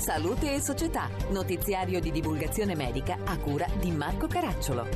Salute e Società, notiziario di divulgazione medica a cura di Marco Caracciolo.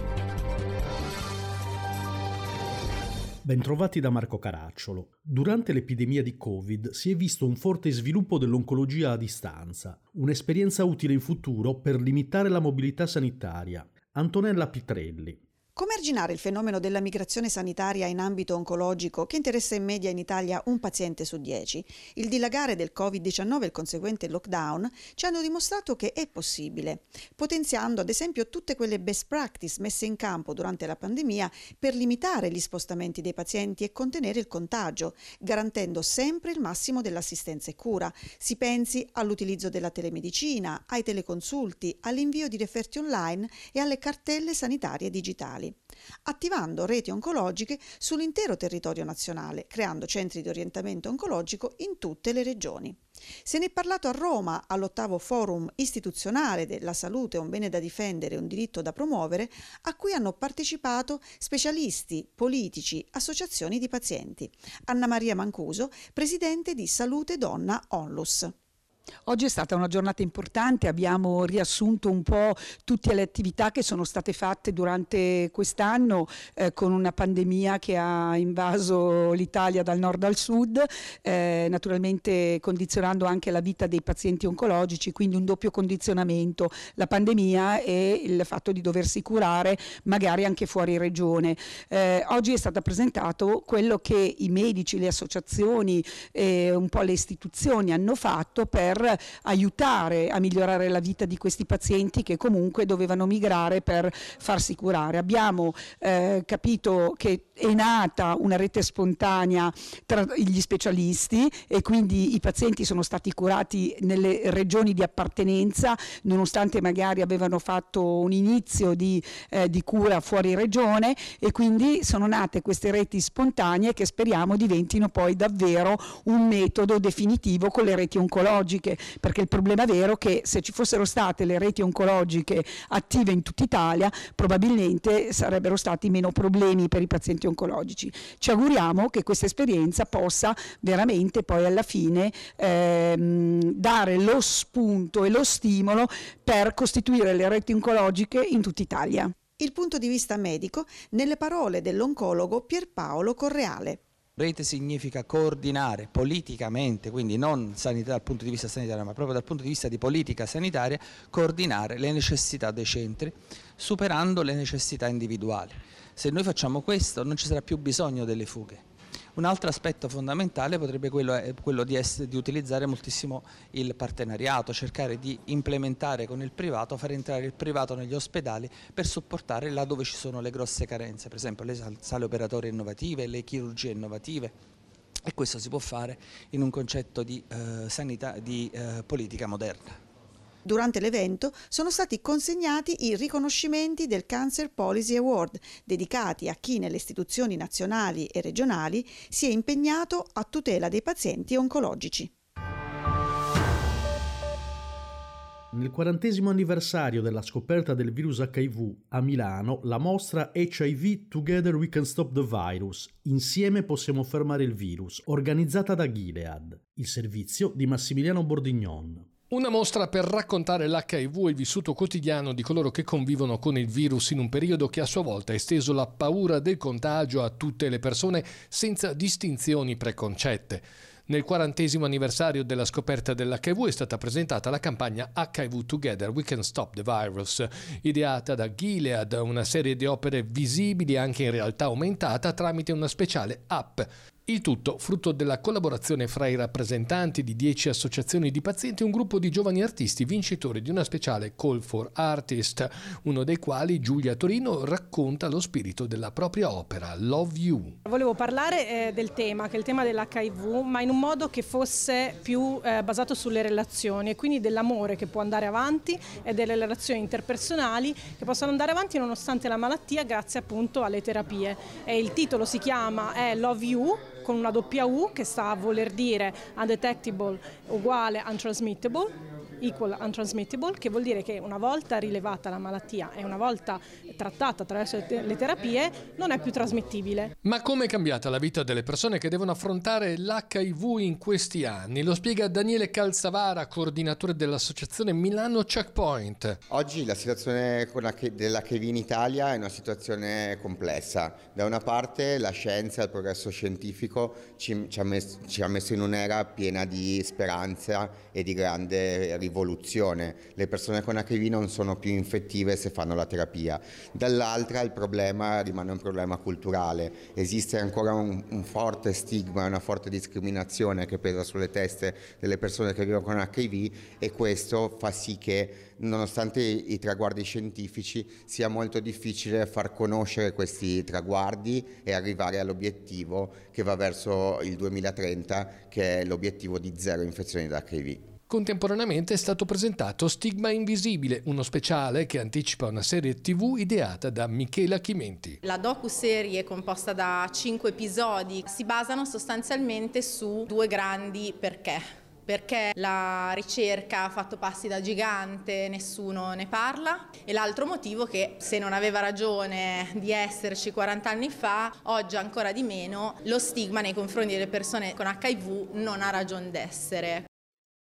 Bentrovati da Marco Caracciolo. Durante l'epidemia di Covid si è visto un forte sviluppo dell'oncologia a distanza, un'esperienza utile in futuro per limitare la mobilità sanitaria. Antonella Pitrelli, come arginare il fenomeno della migrazione sanitaria in ambito oncologico che interessa in media in Italia un paziente su dieci? Il dilagare del Covid-19 e il conseguente lockdown ci hanno dimostrato che è possibile, potenziando ad esempio tutte quelle best practice messe in campo durante la pandemia per limitare gli spostamenti dei pazienti e contenere il contagio, garantendo sempre il massimo dell'assistenza e cura. Si pensi all'utilizzo della telemedicina, ai teleconsulti, all'invio di referti online e alle cartelle sanitarie digitali attivando reti oncologiche sull'intero territorio nazionale, creando centri di orientamento oncologico in tutte le regioni. Se ne è parlato a Roma all'ottavo forum istituzionale della salute un bene da difendere un diritto da promuovere, a cui hanno partecipato specialisti, politici, associazioni di pazienti. Anna Maria Mancuso, presidente di Salute Donna Onlus. Oggi è stata una giornata importante, abbiamo riassunto un po' tutte le attività che sono state fatte durante quest'anno eh, con una pandemia che ha invaso l'Italia dal nord al sud, eh, naturalmente condizionando anche la vita dei pazienti oncologici, quindi un doppio condizionamento, la pandemia e il fatto di doversi curare magari anche fuori regione. Eh, oggi è stato presentato quello che i medici, le associazioni e un po' le istituzioni hanno fatto per per aiutare a migliorare la vita di questi pazienti che comunque dovevano migrare per farsi curare. Abbiamo eh, capito che è nata una rete spontanea tra gli specialisti e quindi i pazienti sono stati curati nelle regioni di appartenenza nonostante magari avevano fatto un inizio di, eh, di cura fuori regione e quindi sono nate queste reti spontanee che speriamo diventino poi davvero un metodo definitivo con le reti oncologiche oncologiche, perché il problema vero è che se ci fossero state le reti oncologiche attive in tutta Italia, probabilmente sarebbero stati meno problemi per i pazienti oncologici. Ci auguriamo che questa esperienza possa veramente poi alla fine ehm, dare lo spunto e lo stimolo per costituire le reti oncologiche in tutta Italia. Il punto di vista medico nelle parole dell'oncologo Pierpaolo Correale. Rete significa coordinare politicamente, quindi non dal punto di vista sanitario, ma proprio dal punto di vista di politica sanitaria, coordinare le necessità dei centri, superando le necessità individuali. Se noi facciamo questo non ci sarà più bisogno delle fughe. Un altro aspetto fondamentale potrebbe quello, quello di, essere, di, utilizzare moltissimo il partenariato, cercare di implementare con il privato, far entrare il privato negli ospedali per supportare là dove ci sono le grosse carenze, per esempio le sale operatorie innovative, le chirurgie innovative. E questo si può fare in un concetto di, eh, sanità, di eh, politica moderna. Durante l'evento sono stati consegnati i riconoscimenti del Cancer Policy Award, dedicati a chi nelle istituzioni nazionali e regionali si è impegnato a tutela dei pazienti oncologici. Nel quarantesimo anniversario della scoperta del virus HIV a Milano, la mostra HIV Together We Can Stop the Virus, Insieme possiamo fermare il virus, organizzata da Gilead, il servizio di Massimiliano Bordignon. Una mostra per raccontare l'HIV e il vissuto quotidiano di coloro che convivono con il virus in un periodo che a sua volta ha esteso la paura del contagio a tutte le persone senza distinzioni preconcette. Nel quarantesimo anniversario della scoperta dell'HIV è stata presentata la campagna HIV Together We Can Stop the Virus, ideata da Gilead, una serie di opere visibili anche in realtà aumentata tramite una speciale app il tutto frutto della collaborazione fra i rappresentanti di 10 associazioni di pazienti e un gruppo di giovani artisti vincitori di una speciale Call for Artist, uno dei quali, Giulia Torino, racconta lo spirito della propria opera, Love You. Volevo parlare eh, del tema, che è il tema dell'HIV, ma in un modo che fosse più eh, basato sulle relazioni e quindi dell'amore che può andare avanti e delle relazioni interpersonali che possono andare avanti nonostante la malattia grazie appunto alle terapie. E il titolo si chiama è Love You con una doppia U che sta a voler dire undetectable uguale untransmittable equal untransmittable, che vuol dire che una volta rilevata la malattia e una volta trattata attraverso le terapie non è più trasmettibile. Ma come è cambiata la vita delle persone che devono affrontare l'HIV in questi anni? Lo spiega Daniele Calzavara, coordinatore dell'associazione Milano Checkpoint. Oggi la situazione dell'HIV in Italia è una situazione complessa. Da una parte la scienza, il progresso scientifico ci, ci, ha, messo, ci ha messo in un'era piena di speranza e di grande rivoluzione. Le persone con HIV non sono più infettive se fanno la terapia. Dall'altra il problema rimane un problema culturale. Esiste ancora un, un forte stigma, una forte discriminazione che pesa sulle teste delle persone che vivono con HIV e questo fa sì che nonostante i traguardi scientifici sia molto difficile far conoscere questi traguardi e arrivare all'obiettivo che va verso il 2030 che è l'obiettivo di zero infezioni da HIV. Contemporaneamente è stato presentato Stigma Invisibile, uno speciale che anticipa una serie TV ideata da Michela Chimenti. La docu-serie composta da cinque episodi si basano sostanzialmente su due grandi perché perché la ricerca ha fatto passi da gigante, nessuno ne parla e l'altro motivo che se non aveva ragione di esserci 40 anni fa, oggi ancora di meno, lo stigma nei confronti delle persone con HIV non ha ragione d'essere.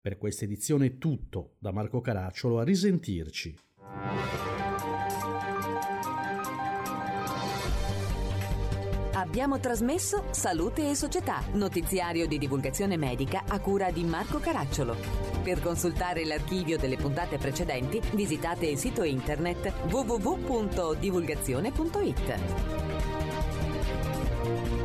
Per questa edizione è tutto, da Marco Caracciolo a risentirci. Abbiamo trasmesso Salute e Società, notiziario di divulgazione medica a cura di Marco Caracciolo. Per consultare l'archivio delle puntate precedenti visitate il sito internet www.divulgazione.it.